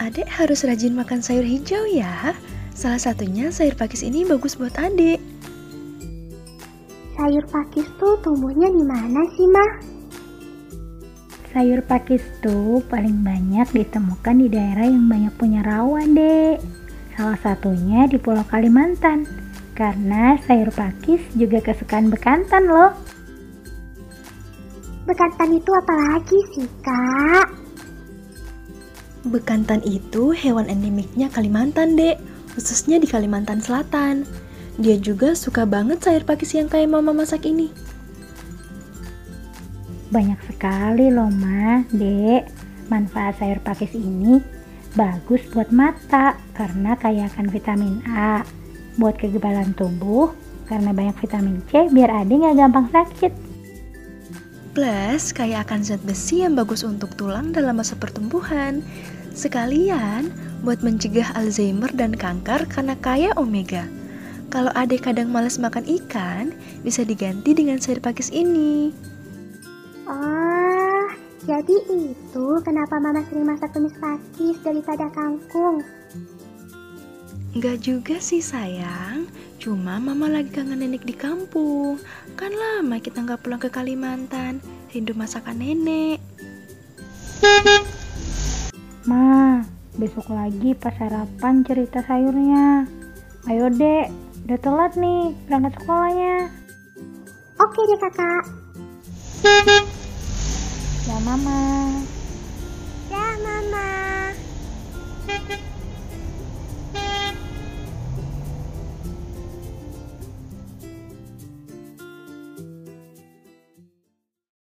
Adek harus rajin makan sayur hijau ya. Salah satunya sayur pakis ini bagus buat adek. Sayur pakis tuh tumbuhnya di mana sih, Mah? Sayur pakis tuh paling banyak ditemukan di daerah yang banyak punya rawa, Dek. Salah satunya di Pulau Kalimantan. Karena sayur pakis juga kesukaan bekantan loh. Bekantan itu apa lagi sih, Kak? Bekantan itu hewan endemiknya Kalimantan, Dek. Khususnya di Kalimantan Selatan. Dia juga suka banget sayur pakis yang kayak mama masak ini. Banyak sekali loh, Ma, Dek. Manfaat sayur pakis ini bagus buat mata karena kaya akan vitamin A. Buat kegebalan tubuh karena banyak vitamin C biar adik nggak gampang sakit. Plus, kaya akan zat besi yang bagus untuk tulang dalam masa pertumbuhan. Sekalian, buat mencegah Alzheimer dan kanker karena kaya omega. Kalau adek kadang males makan ikan, bisa diganti dengan sayur pakis ini. Oh, jadi itu kenapa Mama sering masak tumis pakis daripada kangkung. Enggak juga sih sayang, cuma mama lagi kangen nenek di kampung. Kan lama kita nggak pulang ke Kalimantan, rindu masakan nenek. Ma, besok lagi pas sarapan cerita sayurnya. Ayo dek, udah telat nih berangkat sekolahnya. Oke deh kakak. Mama.